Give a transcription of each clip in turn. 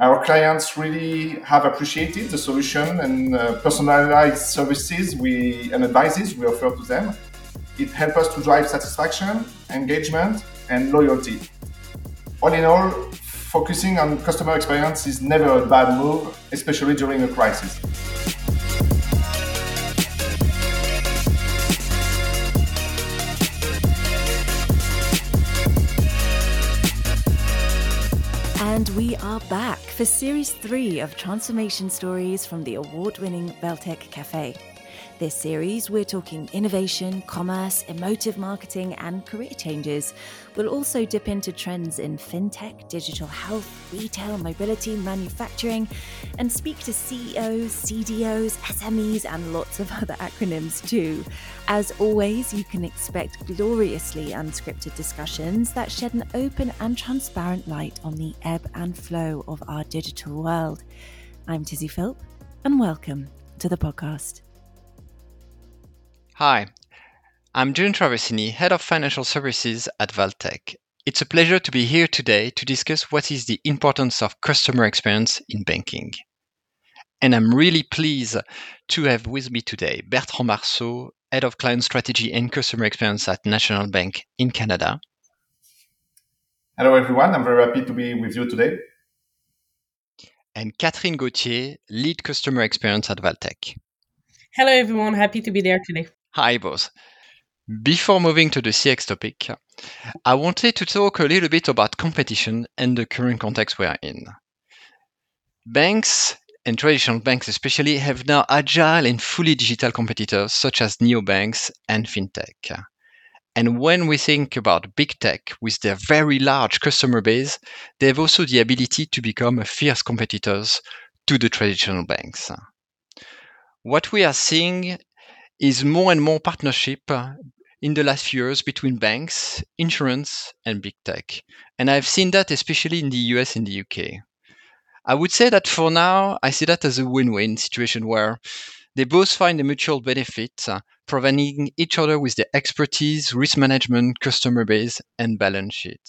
Our clients really have appreciated the solution and uh, personalized services we and advices we offer to them. It helps us to drive satisfaction, engagement, and loyalty. All in all, focusing on customer experience is never a bad move, especially during a crisis. For series three of transformation stories from the award winning Valtech Cafe. This series, we're talking innovation, commerce, emotive marketing, and career changes. We'll also dip into trends in fintech, digital health, retail, mobility, manufacturing, and speak to CEOs, CDOs, SMEs, and lots of other acronyms too. As always, you can expect gloriously unscripted discussions that shed an open and transparent light on the ebb and flow of our digital world. I'm Tizzy Philp, and welcome to the podcast. Hi, I'm Julian Traversini, Head of Financial Services at Valtech. It's a pleasure to be here today to discuss what is the importance of customer experience in banking. And I'm really pleased to have with me today Bertrand Marsault, Head of Client Strategy and Customer Experience at National Bank in Canada. Hello, everyone. I'm very happy to be with you today. And Catherine Gauthier, Lead Customer Experience at Valtech. Hello, everyone. Happy to be there today. Hi, both. Before moving to the CX topic, I wanted to talk a little bit about competition and the current context we are in. Banks and traditional banks especially have now agile and fully digital competitors such as neobanks and fintech. And when we think about big tech with their very large customer base, they have also the ability to become fierce competitors to the traditional banks. What we are seeing is more and more partnership uh, in the last few years between banks, insurance, and big tech. And I've seen that especially in the US and the UK. I would say that for now, I see that as a win win situation where they both find a mutual benefit, uh, providing each other with the expertise, risk management, customer base, and balance sheet.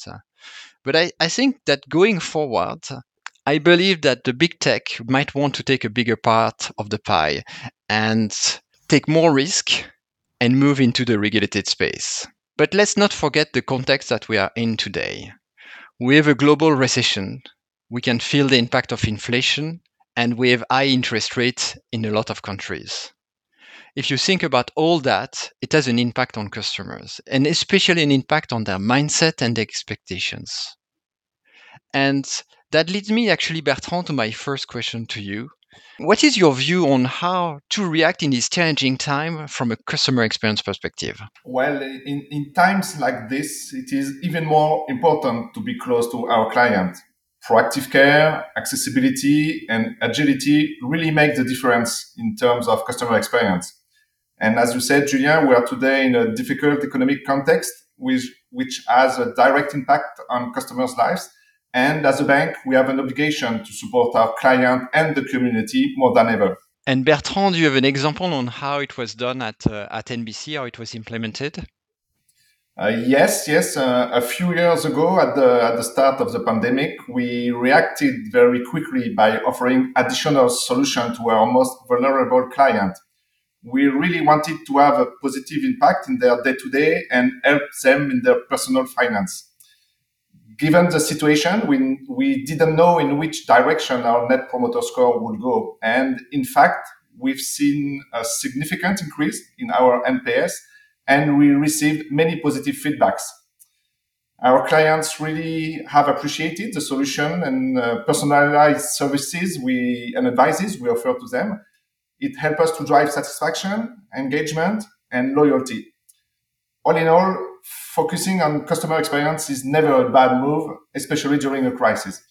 But I, I think that going forward, I believe that the big tech might want to take a bigger part of the pie and take more risk and move into the regulated space. But let's not forget the context that we are in today. We have a global recession. We can feel the impact of inflation, and we have high interest rates in a lot of countries. If you think about all that, it has an impact on customers, and especially an impact on their mindset and expectations. And that leads me actually, Bertrand, to my first question to you. What is your view on how to react in this challenging time from a customer experience perspective? Well, in, in times like this, it is even more important to be close to our client. Proactive care, accessibility, and agility really make the difference in terms of customer experience. And as you said, Julien, we are today in a difficult economic context, which, which has a direct impact on customers' lives and as a bank, we have an obligation to support our client and the community more than ever. And Bertrand, do you have an example on how it was done at, uh, at NBC, how it was implemented? Uh, yes, yes. Uh, a few years ago, at the at the start of the pandemic, we reacted very quickly by offering additional solution to our most vulnerable client. We really wanted to have a positive impact in their day to day and help them in their personal finance given the situation, we, we didn't know in which direction our net promoter score would go. And in fact, we've seen a significant increase in our NPS and we received many positive feedbacks. Our clients really have appreciated the solution and uh, personalized services we and advices we offer to them. It helps us to drive satisfaction, engagement, and loyalty. All in all, focusing on customer experience is never a bad move, especially during a crisis.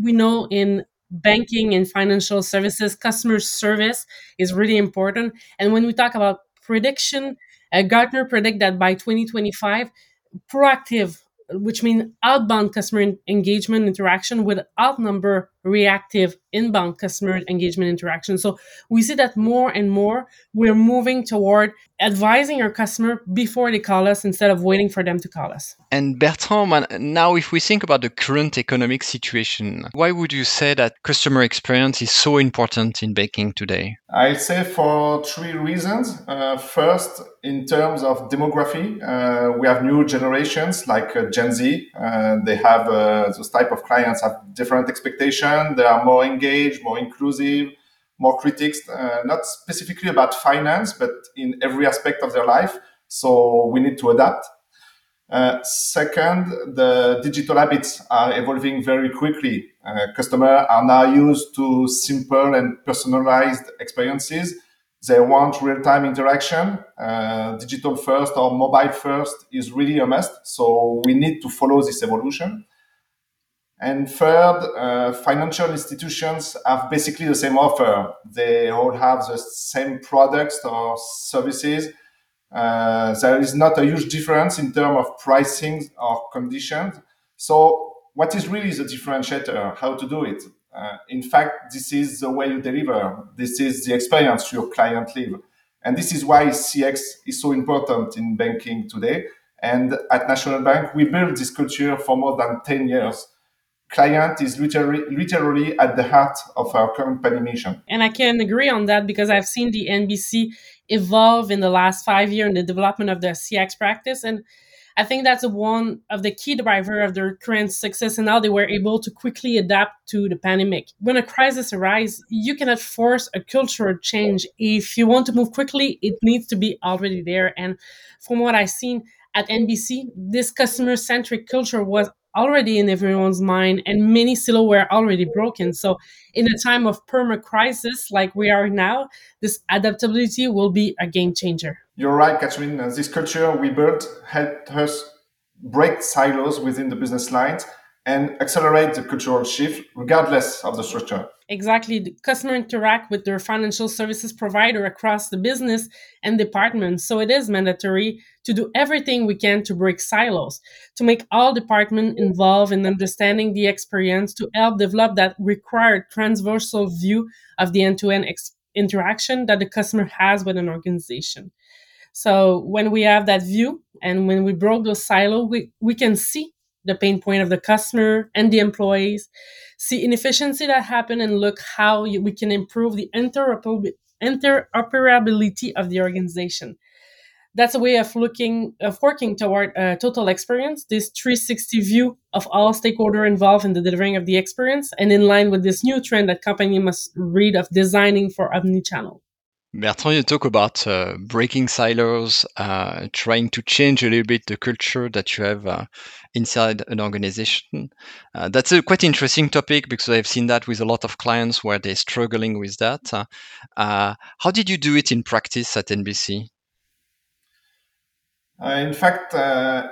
We know in banking and financial services, customer service is really important. And when we talk about prediction, uh, Gartner predict that by 2025, proactive, which means outbound customer engagement interaction, would outnumber reactive inbound customer engagement interaction. So we see that more and more we're moving toward advising our customer before they call us instead of waiting for them to call us. And Bertrand, now if we think about the current economic situation, why would you say that customer experience is so important in banking today? I say for three reasons. Uh, first, in terms of demography, uh, we have new generations like uh, Gen Z. Uh, they have uh, those type of clients have different expectations. They are more engaged, more inclusive, more critics, uh, not specifically about finance, but in every aspect of their life. So we need to adapt. Uh, second, the digital habits are evolving very quickly. Uh, customers are now used to simple and personalized experiences. They want real-time interaction. Uh, digital first or mobile first is really a must. So we need to follow this evolution. And third, uh, financial institutions have basically the same offer. They all have the same products or services. Uh, there is not a huge difference in terms of pricing or conditions. So, what is really the differentiator? How to do it? Uh, in fact, this is the way you deliver. This is the experience your client live. And this is why CX is so important in banking today. And at National Bank, we built this culture for more than 10 years client is literally literally at the heart of our company mission. And I can agree on that because I've seen the NBC evolve in the last five years in the development of their CX practice. And I think that's one of the key driver of their current success and how they were able to quickly adapt to the pandemic. When a crisis arises, you cannot force a cultural change. If you want to move quickly, it needs to be already there. And from what I've seen at NBC, this customer centric culture was already in everyone's mind and many silos were already broken. So in a time of perma crisis like we are now, this adaptability will be a game changer. You're right, Catherine. Uh, this culture we built helped us break silos within the business lines and accelerate the cultural shift regardless of the structure. Exactly. The customer interact with their financial services provider across the business and department. So it is mandatory to do everything we can to break silos, to make all departments involved in understanding the experience, to help develop that required transversal view of the end-to-end ex- interaction that the customer has with an organization. So when we have that view and when we broke those silos, we, we can see the pain point of the customer and the employees, see inefficiency that happen and look how we can improve the interoperability of the organization. That's a way of looking of working toward a total experience, this 360 view of all stakeholder involved in the delivering of the experience, and in line with this new trend that company must read of designing for omni-channel. Bertrand, you talk about uh, breaking silos, uh, trying to change a little bit the culture that you have uh, inside an organization. Uh, that's a quite interesting topic because I've seen that with a lot of clients where they're struggling with that. Uh, how did you do it in practice at NBC? Uh, in fact,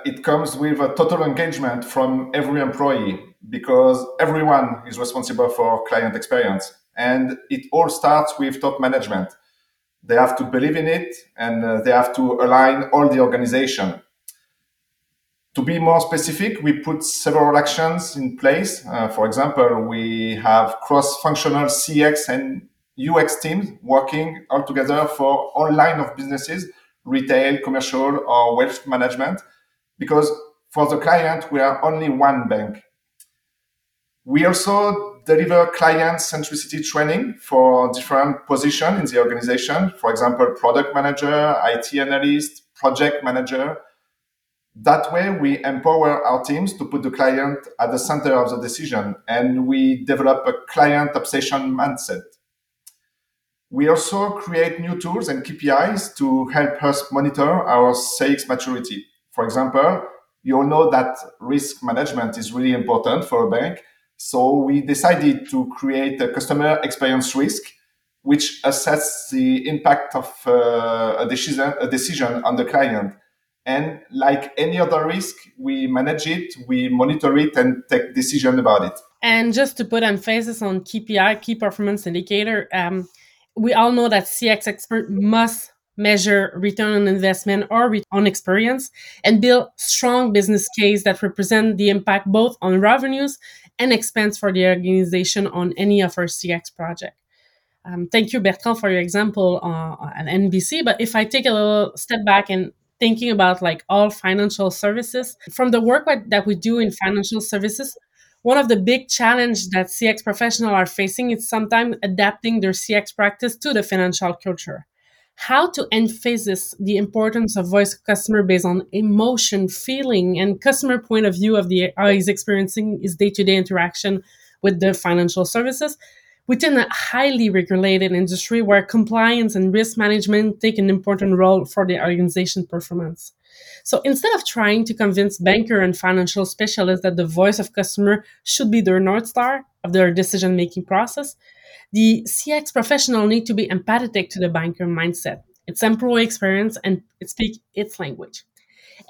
it comes with a total engagement from every employee because everyone is responsible for client experience. And it all starts with top management they have to believe in it and uh, they have to align all the organization. To be more specific, we put several actions in place. Uh, for example, we have cross-functional CX and UX teams working all together for all line of businesses, retail, commercial, or wealth management, because for the client, we are only one bank. We also deliver client centricity training for different positions in the organization. For example, product manager, IT analyst, project manager. That way, we empower our teams to put the client at the center of the decision and we develop a client obsession mindset. We also create new tools and KPIs to help us monitor our sales maturity. For example, you all know that risk management is really important for a bank so we decided to create a customer experience risk, which assesses the impact of uh, a, decision, a decision on the client. And like any other risk, we manage it, we monitor it, and take decision about it. And just to put emphasis on KPI, key performance indicator, um, we all know that CX expert must measure return on investment or on experience and build strong business case that represent the impact both on revenues and expense for the organization on any of our CX project. Um, thank you, Bertrand, for your example uh, at NBC. But if I take a little step back and thinking about like all financial services, from the work that we do in financial services, one of the big challenge that CX professionals are facing is sometimes adapting their CX practice to the financial culture how to emphasize the importance of voice customer based on emotion, feeling, and customer point of view of the how he's experiencing his day-to-day interaction with the financial services within a highly regulated industry where compliance and risk management take an important role for the organization performance. So instead of trying to convince banker and financial specialists that the voice of customer should be their north star of their decision making process, the CX professional need to be empathetic to the banker mindset, its employee experience, and speak its language.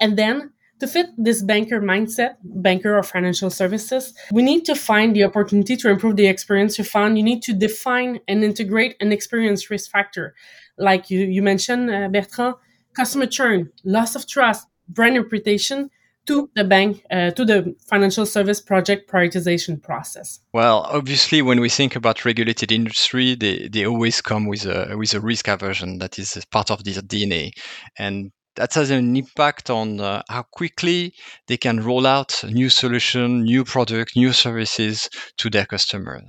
And then to fit this banker mindset, banker or financial services, we need to find the opportunity to improve the experience you found. You need to define and integrate an experience risk factor. Like you, you mentioned, uh, Bertrand, customer churn, loss of trust, brand reputation, to the bank uh, to the financial service project prioritization process. Well obviously when we think about regulated industry they, they always come with a with a risk aversion that is part of their dna and that has an impact on uh, how quickly they can roll out new solution new product new services to their customer.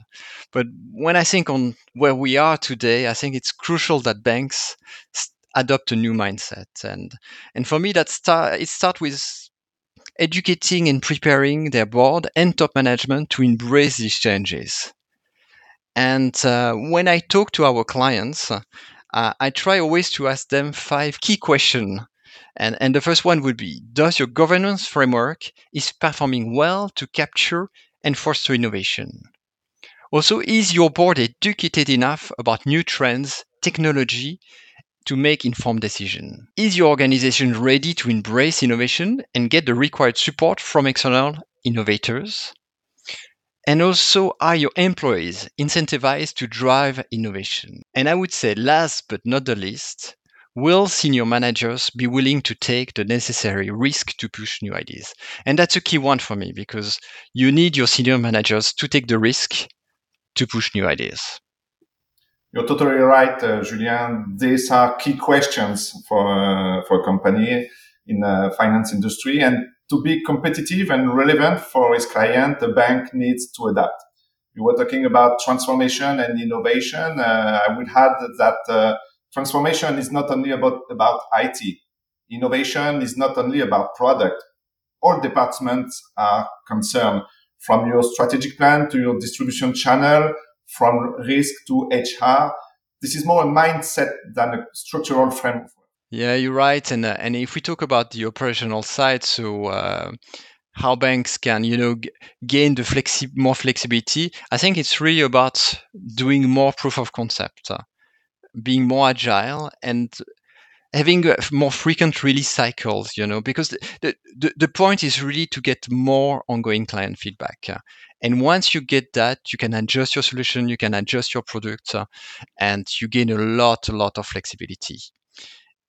But when i think on where we are today i think it's crucial that banks adopt a new mindset and and for me that start it starts with educating and preparing their board and top management to embrace these changes. And uh, when I talk to our clients, uh, I try always to ask them five key questions. And, and the first one would be Does your governance framework is performing well to capture and foster innovation? Also, is your board educated enough about new trends, technology, to make informed decisions. Is your organization ready to embrace innovation and get the required support from external innovators? And also, are your employees incentivized to drive innovation? And I would say, last but not the least, will senior managers be willing to take the necessary risk to push new ideas? And that's a key one for me because you need your senior managers to take the risk to push new ideas. You're totally right, uh, Julien. These are key questions for uh, for a company in the finance industry, and to be competitive and relevant for its client, the bank needs to adapt. You were talking about transformation and innovation. Uh, I would add that uh, transformation is not only about about IT. Innovation is not only about product. All departments are concerned, from your strategic plan to your distribution channel from risk to HR. This is more a mindset than a structural framework. Yeah, you're right. And uh, and if we talk about the operational side, so uh, how banks can you know g- gain the flexi- more flexibility, I think it's really about doing more proof of concept, uh, being more agile, and having more frequent release cycles, you know, because the, the, the point is really to get more ongoing client feedback. And once you get that, you can adjust your solution, you can adjust your product, uh, and you gain a lot, a lot of flexibility.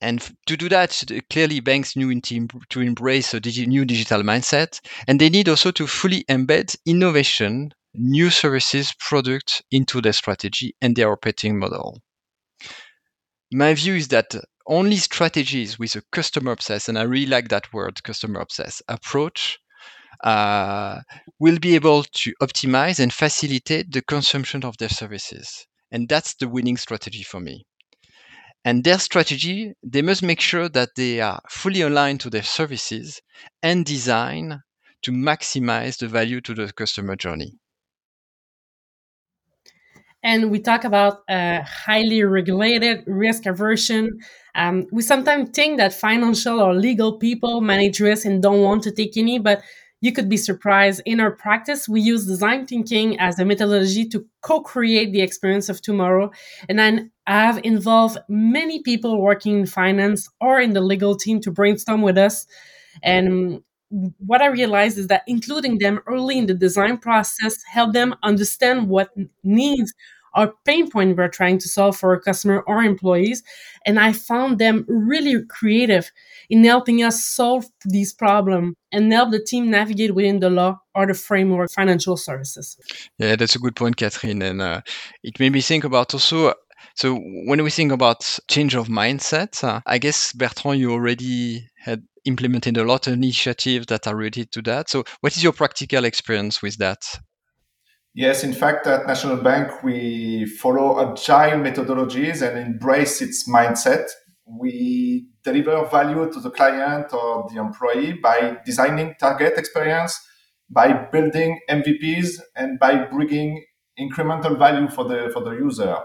And to do that, clearly banks need to embrace a digi- new digital mindset, and they need also to fully embed innovation, new services, products into their strategy and their operating model. My view is that only strategies with a customer obsessed, and I really like that word, customer obsessed approach, uh, will be able to optimize and facilitate the consumption of their services. And that's the winning strategy for me. And their strategy, they must make sure that they are fully aligned to their services and design to maximize the value to the customer journey and we talk about highly regulated risk aversion. Um, we sometimes think that financial or legal people manage risk and don't want to take any, but you could be surprised. In our practice, we use design thinking as a methodology to co create the experience of tomorrow. And then I've involved many people working in finance or in the legal team to brainstorm with us. And what I realized is that including them early in the design process help them understand what needs or pain point we're trying to solve for our customer or employees. And I found them really creative in helping us solve these problems and help the team navigate within the law or the framework financial services. Yeah, that's a good point, Catherine. And uh, it made me think about also so when we think about change of mindset, uh, I guess Bertrand, you already had implemented a lot of initiatives that are related to that. So what is your practical experience with that? Yes, in fact, at National Bank, we follow agile methodologies and embrace its mindset. We deliver value to the client or the employee by designing target experience, by building MVPs, and by bringing incremental value for the for the user.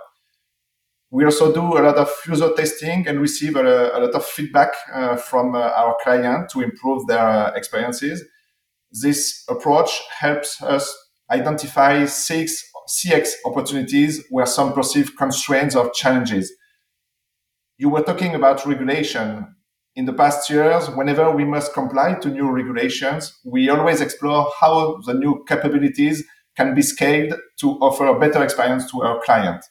We also do a lot of user testing and receive a, a lot of feedback uh, from uh, our client to improve their experiences. This approach helps us identify six CX opportunities where some perceived constraints or challenges. You were talking about regulation. In the past years, whenever we must comply to new regulations, we always explore how the new capabilities can be scaled to offer a better experience to our client.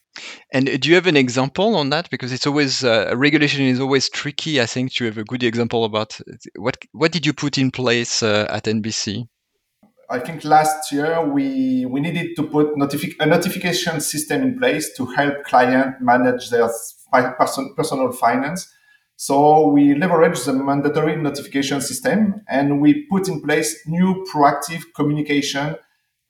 And do you have an example on that? Because it's always uh, regulation is always tricky. I think to have a good example about what what did you put in place uh, at NBC? I think last year we we needed to put a notification system in place to help client manage their person, personal finance. So we leverage the mandatory notification system and we put in place new proactive communication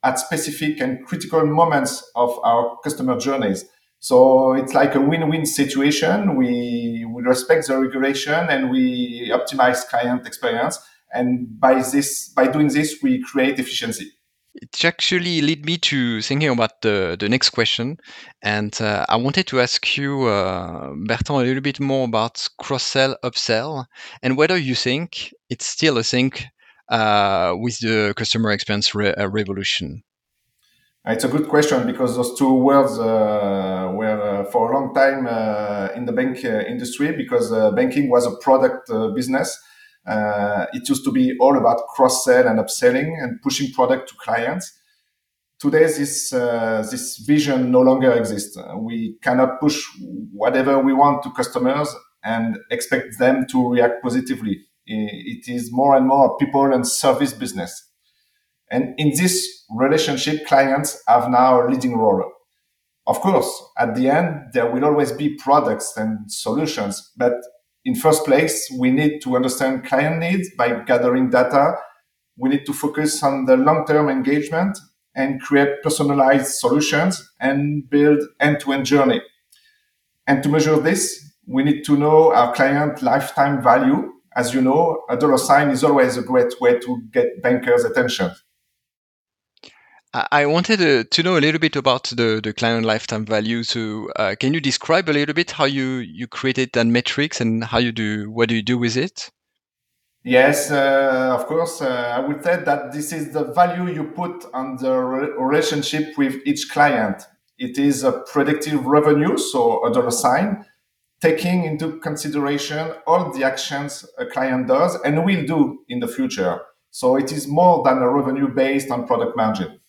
at specific and critical moments of our customer journeys. So it's like a win-win situation. We, we respect the regulation and we optimize client experience. And by this, by doing this, we create efficiency. It actually led me to thinking about the, the next question. And uh, I wanted to ask you, uh, Bertrand, a little bit more about cross sell, upsell, and whether you think it's still a thing uh, with the customer experience re- uh, revolution? It's a good question because those two words uh, were uh, for a long time uh, in the bank uh, industry because banking was a product business. Uh, it used to be all about cross sell and upselling and pushing product to clients. Today, this uh, this vision no longer exists. Uh, we cannot push whatever we want to customers and expect them to react positively it is more and more people and service business. And in this relationship, clients have now a leading role. Of course, at the end, there will always be products and solutions, but in first place, we need to understand client needs by gathering data. We need to focus on the long-term engagement and create personalized solutions and build end-to-end journey. And to measure this, we need to know our client lifetime value as you know, a dollar sign is always a great way to get bankers' attention. I wanted to, to know a little bit about the, the client lifetime value. So, uh, can you describe a little bit how you, you created that metrics and how you do what do you do with it? Yes, uh, of course. Uh, I would say that this is the value you put on the re- relationship with each client. It is a predictive revenue, so a dollar sign, taking into consideration all the actions a client does and will do in the future. So it is more than a revenue based on product margin.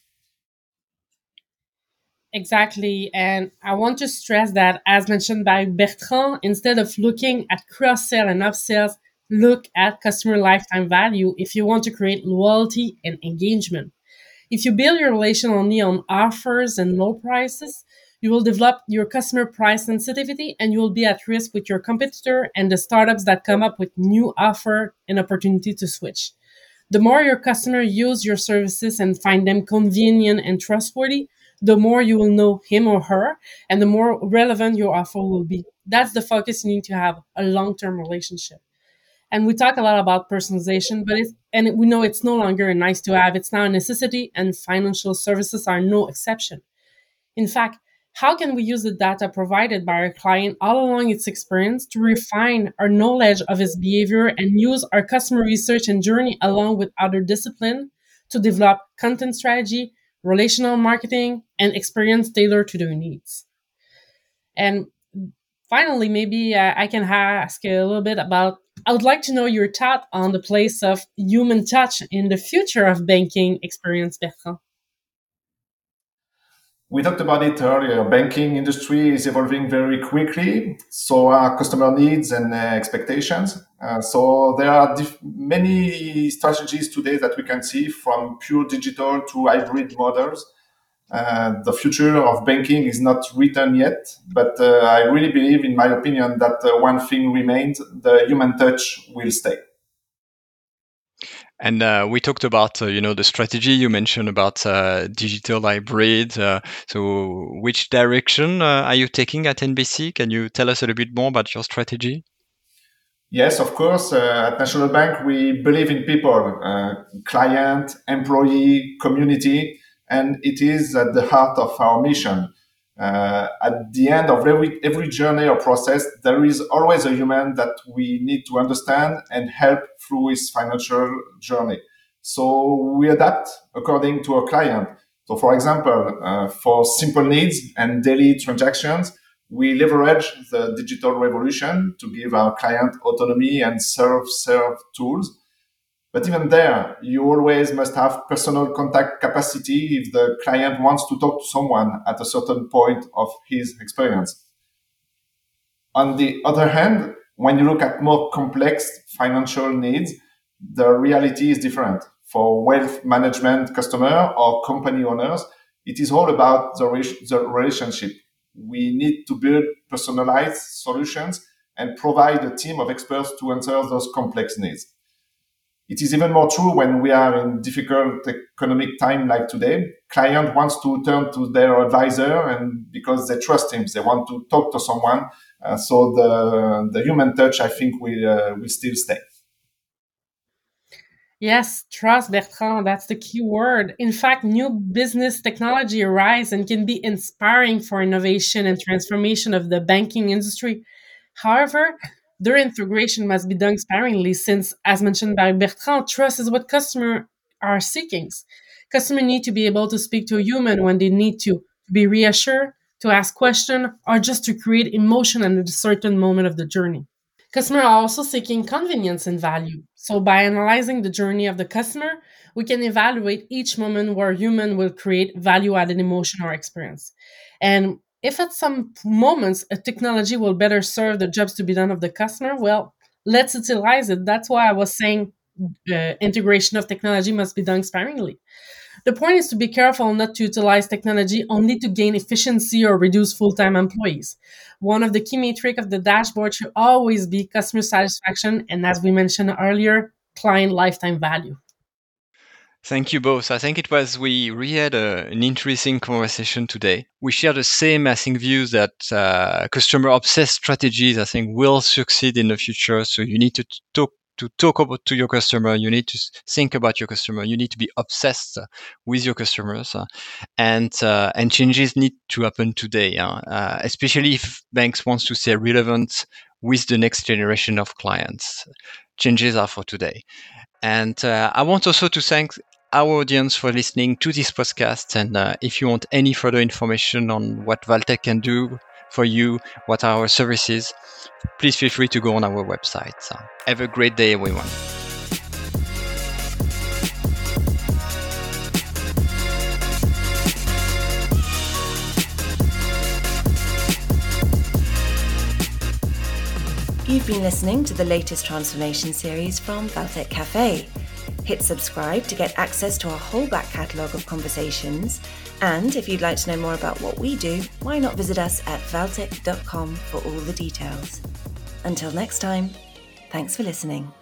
Exactly. And I want to stress that, as mentioned by Bertrand, instead of looking at cross sell and upsells, look at customer lifetime value if you want to create loyalty and engagement. If you build your relation only on offers and low prices, you will develop your customer price sensitivity and you will be at risk with your competitor and the startups that come up with new offer and opportunity to switch. The more your customer use your services and find them convenient and trustworthy, the more you will know him or her and the more relevant your offer will be. That's the focus you need to have a long-term relationship. And we talk a lot about personalization, but it's, and we know it's no longer a nice to have. It's now a necessity and financial services are no exception. In fact, how can we use the data provided by our client all along its experience to refine our knowledge of his behavior and use our customer research and journey along with other discipline to develop content strategy, relational marketing, and experience tailored to their needs? And finally, maybe uh, I can ask a little bit about. I would like to know your thought on the place of human touch in the future of banking experience, Bertrand. We talked about it earlier. Banking industry is evolving very quickly. So are customer needs and uh, expectations. Uh, so there are dif- many strategies today that we can see from pure digital to hybrid models. Uh, the future of banking is not written yet, but uh, I really believe, in my opinion, that uh, one thing remains: the human touch will stay. And uh, we talked about, uh, you know, the strategy you mentioned about uh, digital hybrid. Uh, so, which direction uh, are you taking at NBC? Can you tell us a little bit more about your strategy? Yes, of course. Uh, at National Bank, we believe in people, client, employee, community, and it is at the heart of our mission uh, at the end of every, every journey or process, there is always a human that we need to understand and help through his financial journey. So we adapt according to our client. So, for example, uh, for simple needs and daily transactions, we leverage the digital revolution to give our client autonomy and self-serve tools but even there, you always must have personal contact capacity if the client wants to talk to someone at a certain point of his experience. On the other hand, when you look at more complex financial needs, the reality is different. For wealth management customer or company owners, it is all about the, re- the relationship. We need to build personalized solutions and provide a team of experts to answer those complex needs. It is even more true when we are in difficult economic time like today. Client wants to turn to their advisor and because they trust him, they want to talk to someone. Uh, so the, the human touch, I think, will, uh, will still stay. Yes, trust, Bertrand. That's the key word. In fact, new business technology arise and can be inspiring for innovation and transformation of the banking industry. However, their integration must be done sparingly since, as mentioned by Bertrand, trust is what customers are seeking. Customers need to be able to speak to a human when they need to, be reassured, to ask questions, or just to create emotion at a certain moment of the journey. Customers are also seeking convenience and value. So by analyzing the journey of the customer, we can evaluate each moment where human will create value added emotion or experience. And if at some moments a technology will better serve the jobs to be done of the customer, well, let's utilize it. That's why I was saying uh, integration of technology must be done sparingly. The point is to be careful not to utilize technology only to gain efficiency or reduce full time employees. One of the key metrics of the dashboard should always be customer satisfaction and, as we mentioned earlier, client lifetime value. Thank you both. I think it was we really had a, an interesting conversation today. We share the same, I think, views that uh, customer obsessed strategies, I think, will succeed in the future. So you need to talk to talk about to your customer. You need to think about your customer. You need to be obsessed with your customers, uh, and uh, and changes need to happen today, uh, especially if banks wants to stay relevant with the next generation of clients. Changes are for today. And uh, I want also to thank our audience for listening to this podcast. And uh, if you want any further information on what Valtech can do for you, what are our services, please feel free to go on our website. So have a great day, everyone. You've been listening to the latest transformation series from Valtech Cafe. Hit subscribe to get access to our whole back catalogue of conversations. And if you'd like to know more about what we do, why not visit us at valtech.com for all the details. Until next time, thanks for listening.